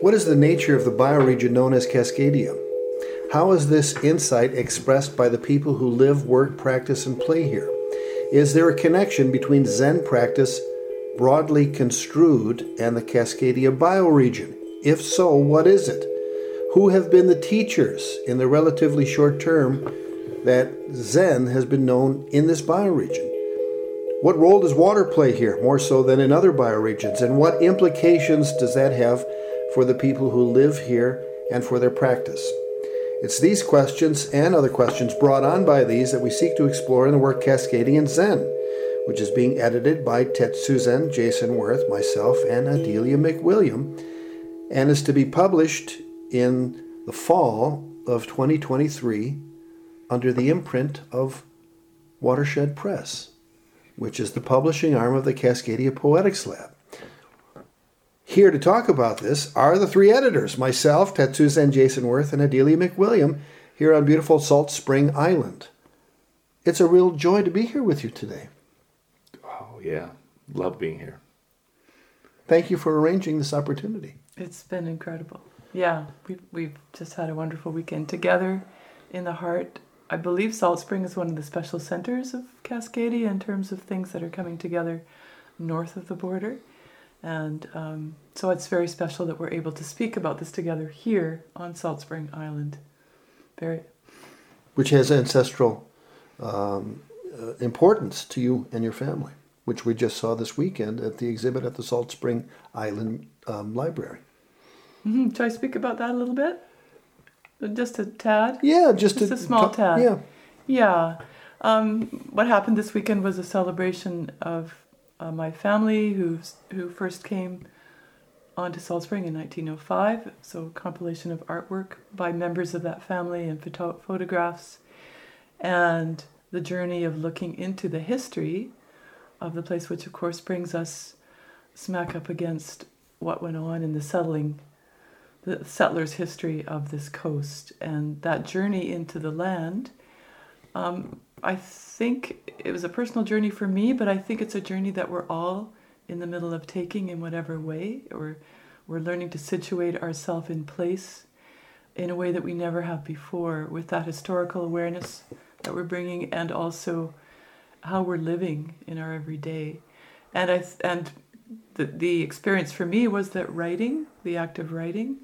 What is the nature of the bioregion known as Cascadia? How is this insight expressed by the people who live, work, practice, and play here? Is there a connection between Zen practice, broadly construed, and the Cascadia bioregion? If so, what is it? Who have been the teachers in the relatively short term that Zen has been known in this bioregion? What role does water play here, more so than in other bioregions? And what implications does that have for the people who live here and for their practice? It's these questions and other questions brought on by these that we seek to explore in the work Cascadian Zen, which is being edited by Tetsu Zen, Jason Wirth, myself, and Adelia MacWilliam, and is to be published in the fall of 2023 under the imprint of Watershed Press, which is the publishing arm of the Cascadia Poetics Lab. Here to talk about this are the three editors myself, Tetsu Zen Jason Wirth, and Adelia MacWilliam here on beautiful Salt Spring Island. It's a real joy to be here with you today. Oh, yeah. Love being here. Thank you for arranging this opportunity. It's been incredible. Yeah, we've, we've just had a wonderful weekend together in the heart. I believe Salt Spring is one of the special centers of Cascadia in terms of things that are coming together north of the border. And um, so it's very special that we're able to speak about this together here on Salt Spring Island. Very. Which has ancestral um, uh, importance to you and your family, which we just saw this weekend at the exhibit at the Salt Spring Island um, Library. Mm-hmm. Should I speak about that a little bit? Just a tad? Yeah, just, just a, a small tad. Yeah. Yeah. Um, what happened this weekend was a celebration of uh, my family who who first came onto Salt Spring in 1905. So compilation of artwork by members of that family and photo- photographs, and the journey of looking into the history of the place, which of course brings us smack up against what went on in the settling the settlers' history of this coast and that journey into the land. Um, I think it was a personal journey for me, but I think it's a journey that we're all in the middle of taking in whatever way, or we're learning to situate ourselves in place in a way that we never have before, with that historical awareness that we're bringing, and also how we're living in our everyday. And I and the the experience for me was that writing, the act of writing,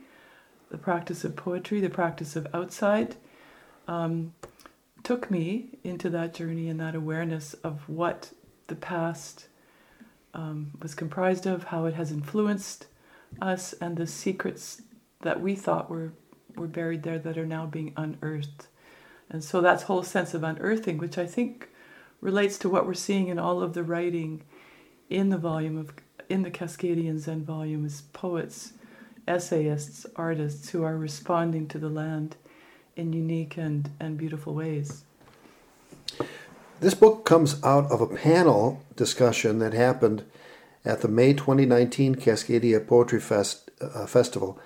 the practice of poetry, the practice of outside, um, took me into that journey and that awareness of what the past um, was comprised of, how it has influenced us, and the secrets that we thought were, were buried there that are now being unearthed. And so that's whole sense of unearthing, which I think relates to what we're seeing in all of the writing in the volume of in the Cascadian Zen volume is poets essayists, artists who are responding to the land in unique and, and beautiful ways. This book comes out of a panel discussion that happened at the May 2019 Cascadia Poetry Fest, uh, Festival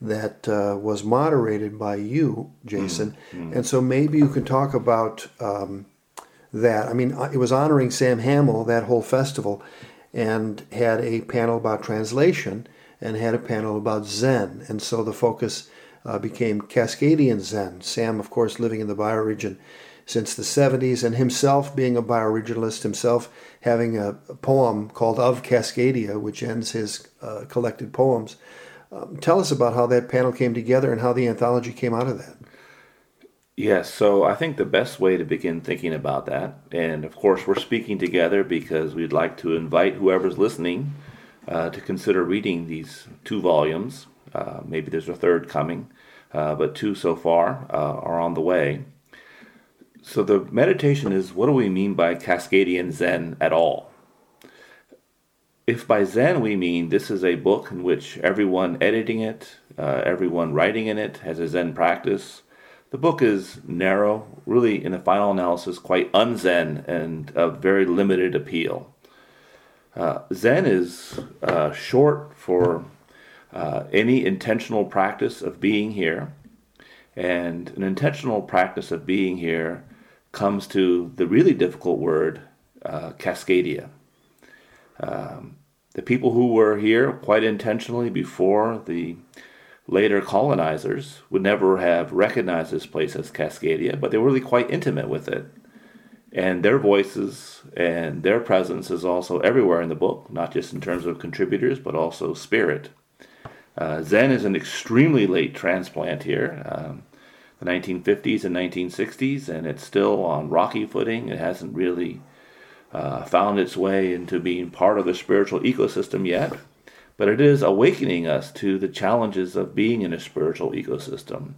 that uh, was moderated by you, Jason. Mm-hmm. And so maybe you can talk about um, that. I mean, uh, it was honoring Sam Hamill, that whole festival, and had a panel about translation and had a panel about Zen. And so the focus uh, became Cascadian Zen. Sam, of course, living in the bioregion since the 70s, and himself being a bioregionalist, himself having a, poem called Of Cascadia, which ends his uh, collected poems. Um, tell us about how that panel came together and how the anthology came out of that. Yes, so I think the best way to begin thinking about that, and of course, we're speaking together because we'd like to invite whoever's listening uh, to consider reading these two volumes. Uh, maybe there's a third coming, uh, but two so far uh, are on the way. So the meditation is what do we mean by Cascadian Zen at all? If by Zen we mean this is a book in which everyone editing it, uh, everyone writing in it has a Zen practice, the book is narrow, really, in the final analysis, quite unzen and of very limited appeal. Uh, Zen is uh, short for uh, any intentional practice of being here. And an intentional practice of being here comes to the really difficult word, uh, Cascadia. Um, the people who were here quite intentionally before the later colonizers would never have recognized this place as Cascadia, but they were really quite intimate with it. And their voices and their presence is also everywhere in the book, not just in terms of contributors, but also spirit. Uh, Zen is an extremely late transplant here, um, the 1950s and 1960s, and it's still on rocky footing. It hasn't really uh, found its way into being part of the spiritual ecosystem yet, but it is awakening us to the challenges of being in a spiritual ecosystem.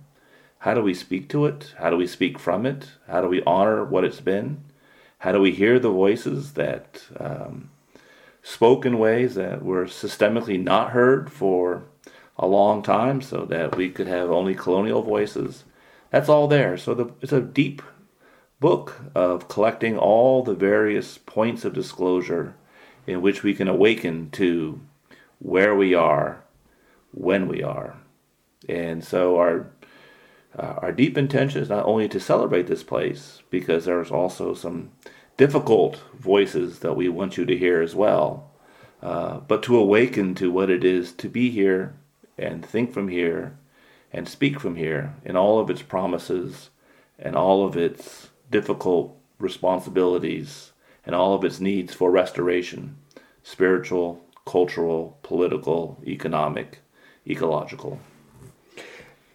How do we speak to it? How do we speak from it? How do we honor what it's been? How do we hear the voices that um, spoke in ways that were systemically not heard for a long time so that we could have only colonial voices? That's all there. So the, it's a deep book of collecting all the various points of disclosure in which we can awaken to where we are, when we are. And so our uh, our deep intention is not only to celebrate this place, because there's also some difficult voices that we want you to hear as well, uh, but to awaken to what it is to be here and think from here and speak from here in all of its promises and all of its difficult responsibilities and all of its needs for restoration spiritual, cultural, political, economic, ecological.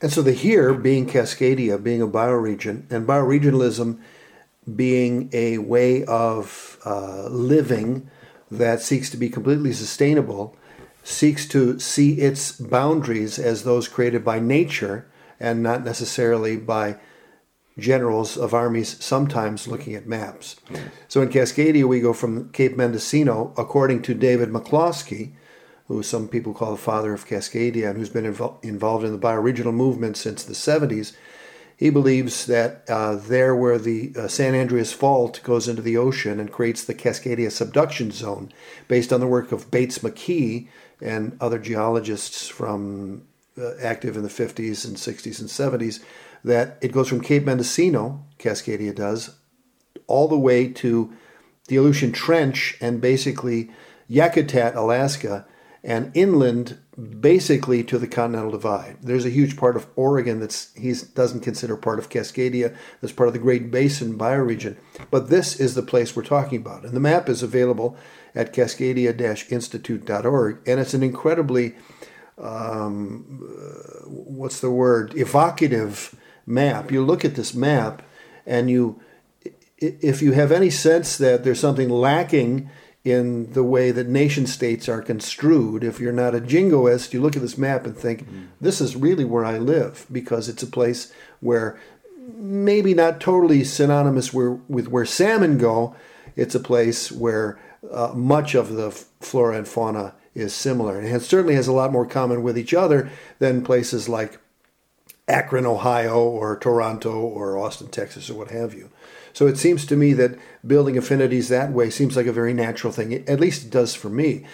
And so the here being Cascadia, being a bioregion, and bioregionalism being a way of uh, living that seeks to be completely sustainable, seeks to see its boundaries as those created by nature and not necessarily by generals of armies sometimes looking at maps. So in Cascadia, we go from Cape Mendocino, according to David McCloskey, who some people call the father of Cascadia and who's been invo- involved in the bioregional movement since the 70s. He believes that uh, there, where the uh, San Andreas Fault goes into the ocean and creates the Cascadia subduction zone, based on the work of Bates McKee and other geologists from uh, active in the 50s and 60s and 70s, that it goes from Cape Mendocino, Cascadia does, all the way to the Aleutian Trench and basically Yakutat, Alaska, and inland basically to the Continental Divide. There's a huge part of Oregon that he doesn't consider part of Cascadia, that's part of the Great Basin bioregion. But this is the place we're talking about. And the map is available at cascadia-institute.org, and it's an incredibly um, uh, what's the word evocative map. You look at this map, and you, if you have any sense that there's something lacking in the way that nation states are construed, if you're not a jingoist, you look at this map and think, mm. this is really where I live, because it's a place where maybe not totally synonymous where, with where salmon go. It's a place where uh, much of the flora and fauna is similar. And it certainly has a lot more common with each other than places like Akron, Ohio, or Toronto, or Austin, Texas, or what have you. So it seems to me that building affinities that way seems like a very natural thing. At least it does for me.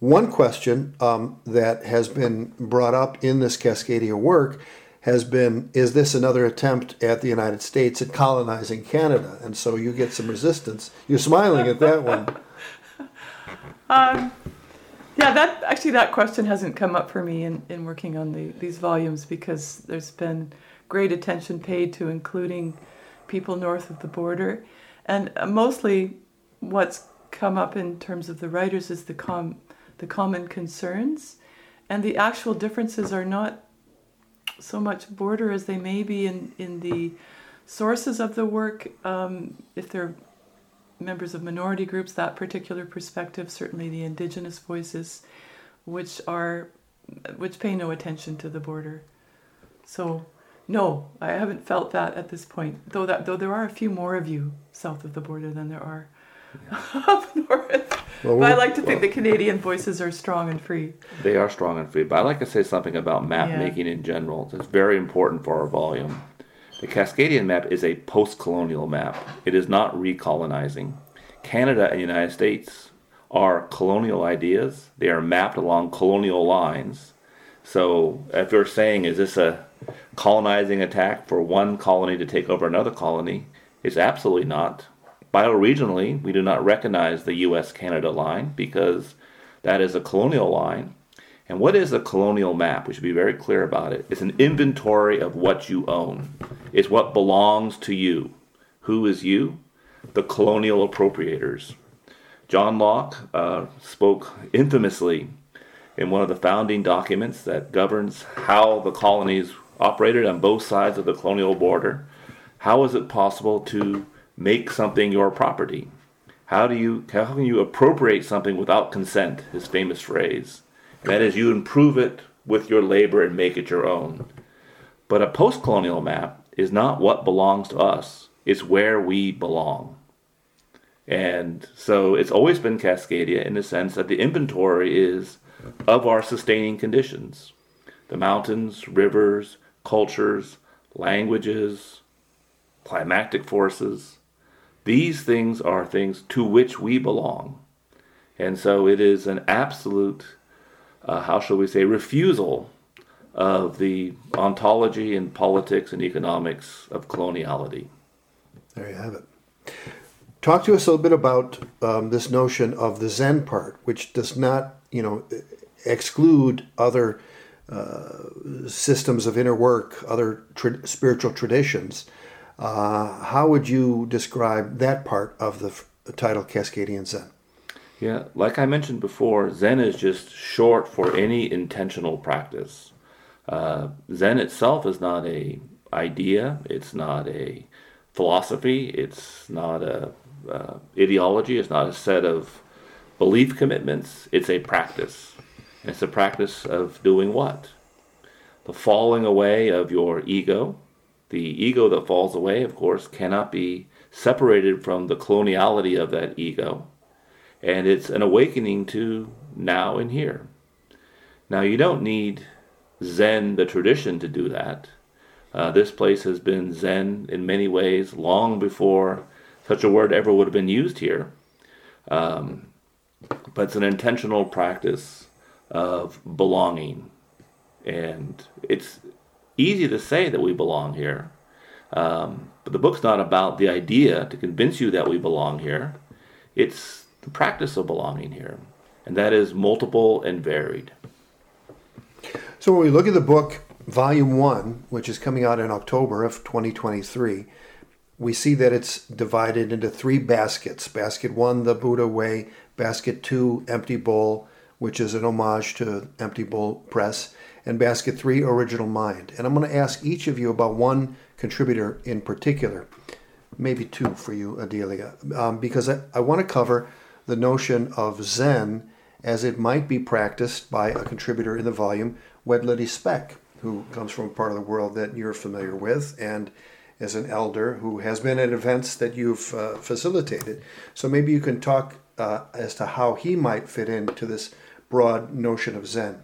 One question um, that has been brought up in this Cascadia work has been is this another attempt at the United States at colonizing Canada? And so you get some resistance. You're smiling at that one. Um, yeah, that actually that question hasn't come up for me in, in working on the, these volumes because there's been great attention paid to including people north of the border, and uh, mostly what's come up in terms of the writers is the com the common concerns, and the actual differences are not so much border as they may be in in the sources of the work. Um, if they're members of minority groups that particular perspective, certainly the indigenous voices, which are which pay no attention to the border. So no, I haven't felt that at this point. Though that though there are a few more of you south of the border than there are yeah. up north. Well, but I like to think well, the Canadian voices are strong and free. They are strong and free. But I'd like to say something about map yeah. making in general. It's very important for our volume. The Cascadian map is a post colonial map, it is not recolonizing. Canada and the United States are colonial ideas, they are mapped along colonial lines. So, if you're saying, is this a colonizing attack for one colony to take over another colony, it's absolutely not. Bioregionally, we do not recognize the US Canada line because that is a colonial line. And what is a colonial map? We should be very clear about it. It's an inventory of what you own. It's what belongs to you. Who is you? The colonial appropriators. John Locke uh, spoke infamously in one of the founding documents that governs how the colonies operated on both sides of the colonial border. How is it possible to make something your property? How do you how can you appropriate something without consent? His famous phrase. That is, you improve it with your labor and make it your own. But a post-colonial map is not what belongs to us; it's where we belong. And so it's always been Cascadia in the sense that the inventory is of our sustaining conditions the mountains, rivers, cultures, languages, climatic forces. These things are things to which we belong. And so it is an absolute, uh, how shall we say, refusal of the ontology and politics and economics of coloniality. There you have it. Talk to us a little bit about um, this notion of the Zen part, which does not, you know, exclude other uh, systems of inner work, other tra- spiritual traditions. Uh, how would you describe that part of the, f- the title Cascadian Zen? Yeah, like I mentioned before, Zen is just short for any intentional practice. Uh, Zen itself is not a idea. It's not a philosophy. It's not a uh, ideology. It's not a set of belief commitments. It's a practice. It's a practice of doing what? The falling away of your ego. The ego that falls away, of course, cannot be separated from the coloniality of that ego. And it's an awakening to now and here. Now, you don't need Zen, the tradition, to do that. Uh, this place has been Zen in many ways long before such a word ever would have been used here. Um, but it's an intentional practice of belonging. And it's easy to say that we belong here. Um, but the book's not about the idea to convince you that we belong here. It's the practice of belonging here. And that is multiple and varied. So when we look at the book, Volume 1, which is coming out in October of 2023, we see that it's divided into three baskets. Basket 1, the Buddha Way. Basket 2, Empty Bowl, which is an homage to Empty Bowl Press. And Basket 3, Original Mind. And I'm going to ask each of you about one contributor in particular, maybe two for you, Adelia, um, because I, I want to cover the notion of Zen as it might be practiced by a contributor in the volume, Wedlidi Speck, who comes from a part of the world that you're familiar with and is an elder who has been at events that you've uh, facilitated. So maybe you can talk uh, as to how he might fit into this broad notion of Zen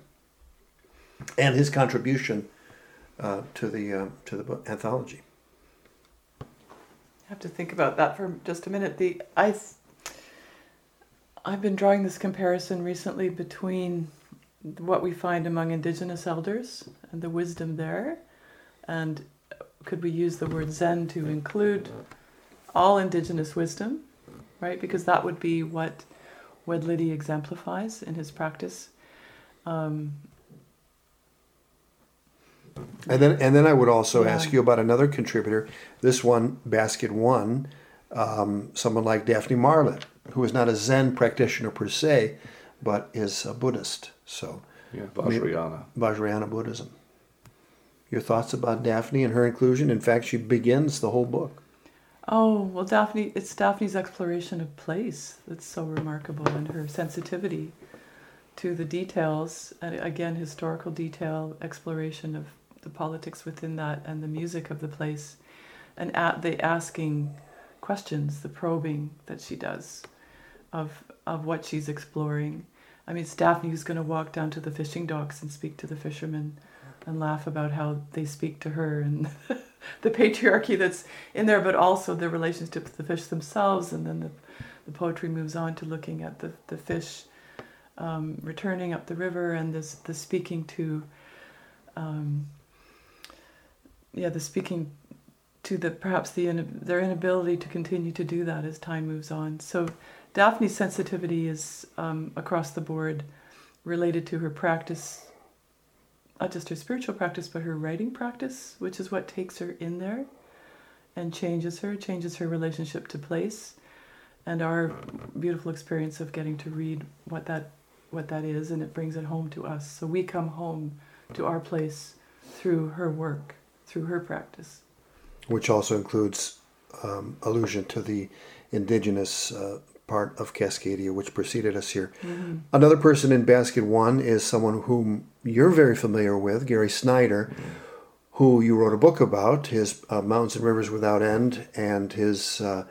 and his contribution uh, to the uh, to the anthology. I have to think about that for just a minute. The I I've been drawing this comparison recently between what we find among indigenous elders and the wisdom there, and could we use the word Zen to include all indigenous wisdom, right? Because that would be what Wedlidi exemplifies in his practice. Um, And then, and then I would also Yeah. ask you about another contributor. This one, Basket One, um, someone like Daphne Marlatt, who is not a Zen practitioner per se, but is a Buddhist. So, Yeah, Vajrayana. Vajrayana Buddhism. Your thoughts about Daphne and her inclusion? In fact, she begins the whole book. oh well, Daphne. It's Daphne's exploration of place that's so remarkable, and her sensitivity to the details. And again, historical detail, exploration of the politics within that, and the music of the place, and at the asking questions, the probing that she does of of what she's exploring. I mean, it's Daphne who's going to walk down to the fishing docks and speak to the fishermen and laugh about how they speak to her and the patriarchy that's in there, but also the relationship with the fish themselves. And then the, the poetry moves on to looking at the, the fish um, returning up the river and this the speaking to, um, yeah, the speaking to the perhaps the their inability to continue to do that as time moves on. So Daphne's sensitivity is um, across the board related to her practice, not just her spiritual practice, but her writing practice, which is what takes her in there and changes her, changes her relationship to place, and our beautiful experience of getting to read what that what that is, and it brings it home to us. So we come home to our place through her work, through her practice, which also includes um, allusion to the indigenous uh, part of Cascadia, which preceded us here. Mm-hmm. Another person in basket one is someone whom you're very familiar with, Gary Snyder. Mm-hmm who you wrote a book about, his uh, Mountains and Rivers Without End, and his uh,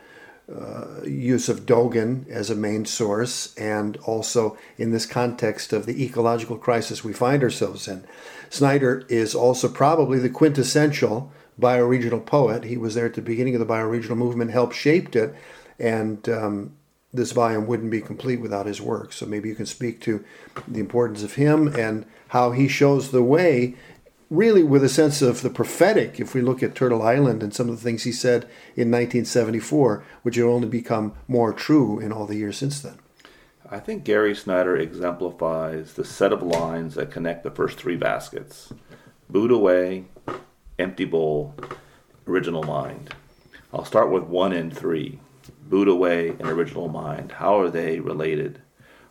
uh, use of Dogen as a main source, and also in this context of the ecological crisis we find ourselves in. Snyder is also probably the quintessential bioregional poet. He was there at the beginning of the bioregional movement, helped shaped it, and um, this volume wouldn't be complete without his work. So maybe you can speak to the importance of him and how he shows the way really with a sense of the prophetic if we look at Turtle Island and some of the things he said in 1974, which have only become more true in all the years since then. I think Gary Snyder exemplifies the set of lines that connect the first three baskets Buddha Way, Empty Bowl, Original Mind. I'll start with one and three Buddha Way and Original Mind. How are they related?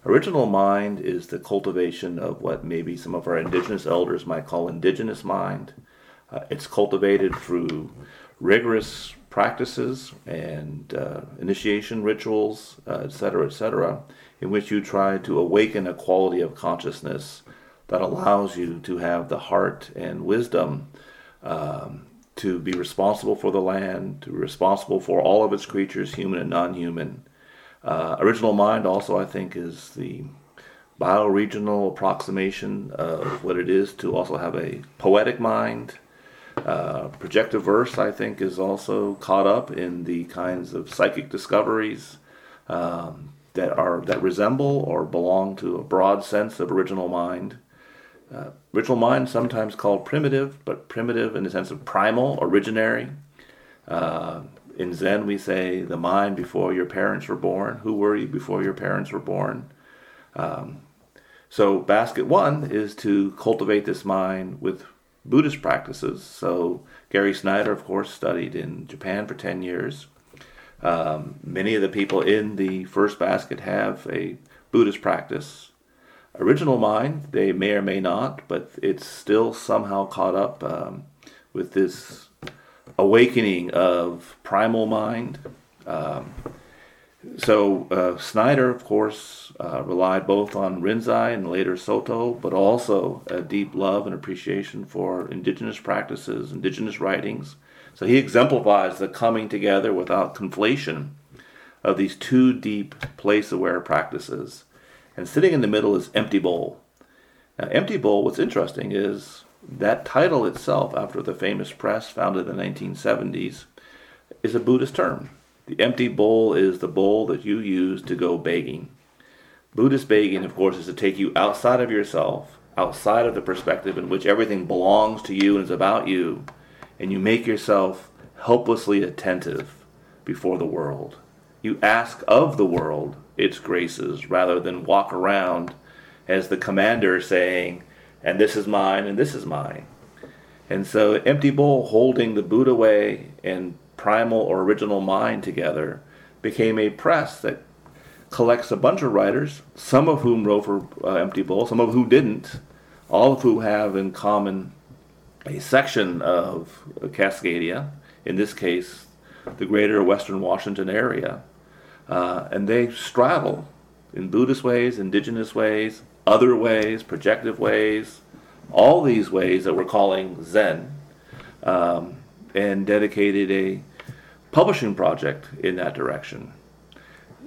Original mind is the cultivation of what maybe some of our indigenous elders might call indigenous mind. Uh, it's cultivated through rigorous practices and uh, initiation rituals, uh, etc., etc., in which you try to awaken a quality of consciousness that allows you to have the heart and wisdom um, to be responsible for the land, to be responsible for all of its creatures, human and non human, uh, original mind also, I think, is the bioregional approximation of what it is to also have a poetic mind. Uh, projective verse, I think, is also caught up in the kinds of psychic discoveries um, that are that resemble or belong to a broad sense of original mind. Uh, original mind, sometimes called primitive, but primitive in the sense of primal, originary. Uh, in Zen, we say the mind before your parents were born. Who were you before your parents were born? Um, so, basket one is to cultivate this mind with Buddhist practices. So, Gary Snyder, of course, studied in Japan for 10 years. Um, many of the people in the first basket have a Buddhist practice. Original mind, they may or may not, but it's still somehow caught up um, with this awakening of primal mind. Um, so uh, Snyder, of course, uh, relied both on Rinzai and later Soto, but also a deep love and appreciation for indigenous practices, indigenous writings. So he exemplifies the coming together without conflation of these two deep place-aware practices. And sitting in the middle is Empty Bowl. Now, Empty Bowl, what's interesting is that title itself, after the famous press founded in the 1970s, is a Buddhist term. The empty bowl is the bowl that you use to go begging. Buddhist begging, of course, is to take you outside of yourself, outside of the perspective in which everything belongs to you and is about you, and you make yourself helplessly attentive before the world. You ask of the world its graces rather than walk around as the commander saying, and this is mine, and this is mine. And so, Empty Bowl holding the Buddha way and primal or original mind together became a press that collects a bunch of writers, some of whom wrote for uh, Empty Bowl, some of whom didn't, all of who have in common a section of Cascadia, in this case, the greater Western Washington area. Uh, and they straddle in Buddhist ways, indigenous ways, other ways, projective ways, all these ways that we're calling Zen, um, and dedicated a publishing project in that direction.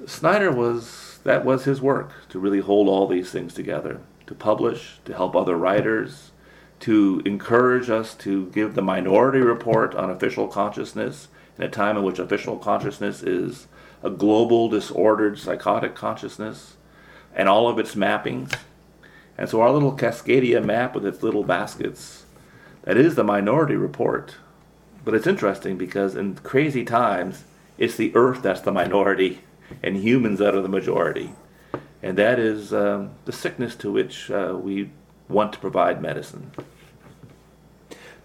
Snyder was that was his work to really hold all these things together, to publish, to help other writers, to encourage us to give the minority report on official consciousness in a time in which official consciousness is a global disordered psychotic consciousness and all of its mappings and so our little Cascadia map with its little baskets, that is the minority report. But it's interesting because in crazy times, it's the earth that's the minority and humans that are the majority. and that is um, the sickness to which uh, we want to provide medicine.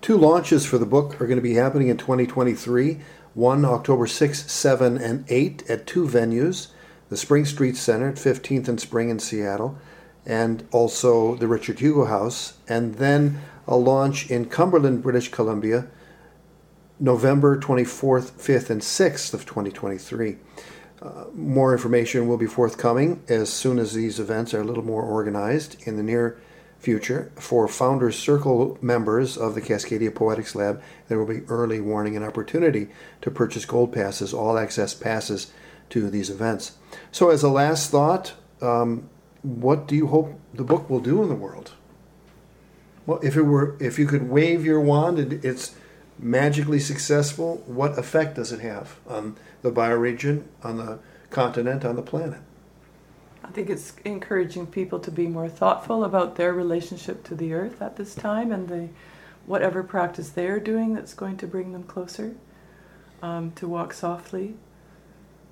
Two launches for the book are going to be happening in 2023. One October 6, 7, and 8 at two venues the Spring Street Center at 15th and Spring in Seattle, and also the Richard Hugo House, and then a launch in Cumberland, British Columbia, November 24th, 5th, and 6th of 2023. Uh, more information will be forthcoming as soon as these events are a little more organized in the near future. For Founders Circle members of the Cascadia Poetics Lab, there will be early warning and opportunity to purchase gold passes, all access passes to these events. So, as a last thought, um, what do you hope the book will do in the world? Well, if it were, if you could wave your wand and it's magically successful, what effect does it have on the bioregion, on the continent, on the planet? I think it's encouraging people to be more thoughtful about their relationship to the earth at this time and the whatever practice they're doing that's going to bring them closer. Um, to walk softly,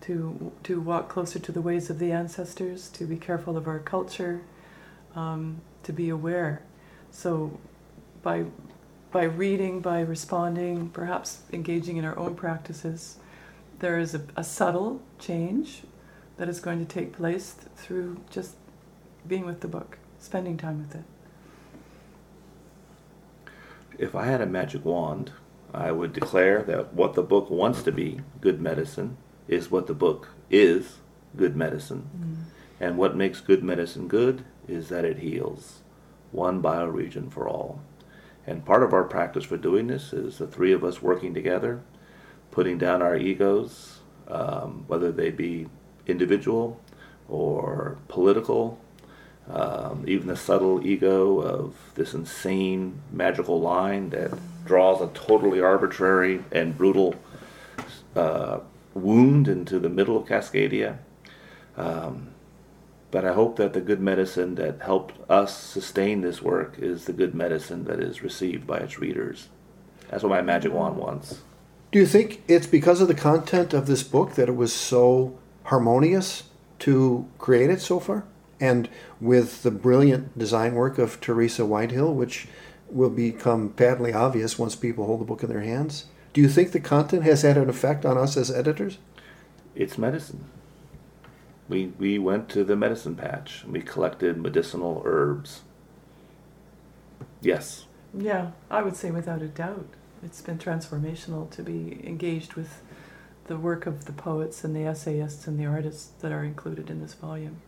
to to walk closer to the ways of the ancestors, to be careful of our culture, um, to be aware. So, by by reading, by responding, perhaps engaging in our own practices, there is a, a subtle change that is going to take place th- through just being with the book, spending time with it. If I had a magic wand, I would declare that what the book wants to be, good medicine, is what the book is, good medicine. Mm. And what makes good medicine good is that it heals, one bioregion for all. And part of our practice for doing this is the three of us working together, putting down our egos, um, whether they be individual or political, um, even the subtle ego of this insane magical line that draws a totally arbitrary and brutal uh, wound into the middle of Cascadia. Um, but I hope that the good medicine that helped us sustain this work is the good medicine that is received by its readers. That's what my magic wand wants. Do you think it's because of the content of this book that it was so harmonious to create it so far? And with the brilliant design work of Teresa Whitehill, which will become patently obvious once people hold the book in their hands? Do you think the content has had an effect on us as editors? It's medicine. We, we went to the medicine patch and we collected medicinal herbs. Yes. Yeah, I would say without a doubt. It's been transformational to be engaged with the work of the poets and the essayists and the artists that are included in this volume,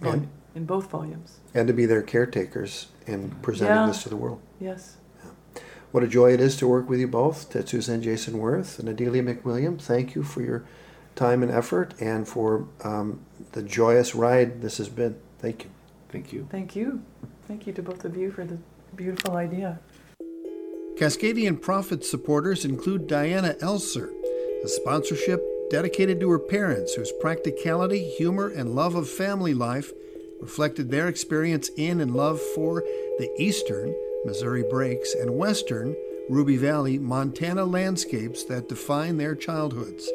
and, in both volumes. And to be their caretakers in presenting yeah. this to the world. Yes. Yeah. What a joy it is to work with you both, Tetsu Zen Jason Wirth and Adelia MacWilliam. Thank you for your time and effort and for um, the joyous ride this has been. Thank you. Thank you. Thank you. Thank you to both of you for the beautiful idea. Cascadian Prophet supporters include Diana Elser a sponsorship dedicated to her parents, whose practicality, humor, and love of family life reflected their experience in and love for the eastern Missouri Breaks and western Ruby Valley, Montana landscapes that define their childhoods.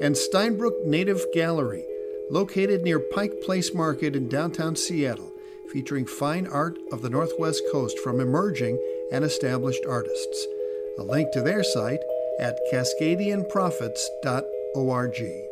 And Steinbrueck Native Gallery, located near Pike Place Market in downtown Seattle, featuring fine art of the Northwest Coast from emerging and established artists. A link to their site at cascadianprophets.org.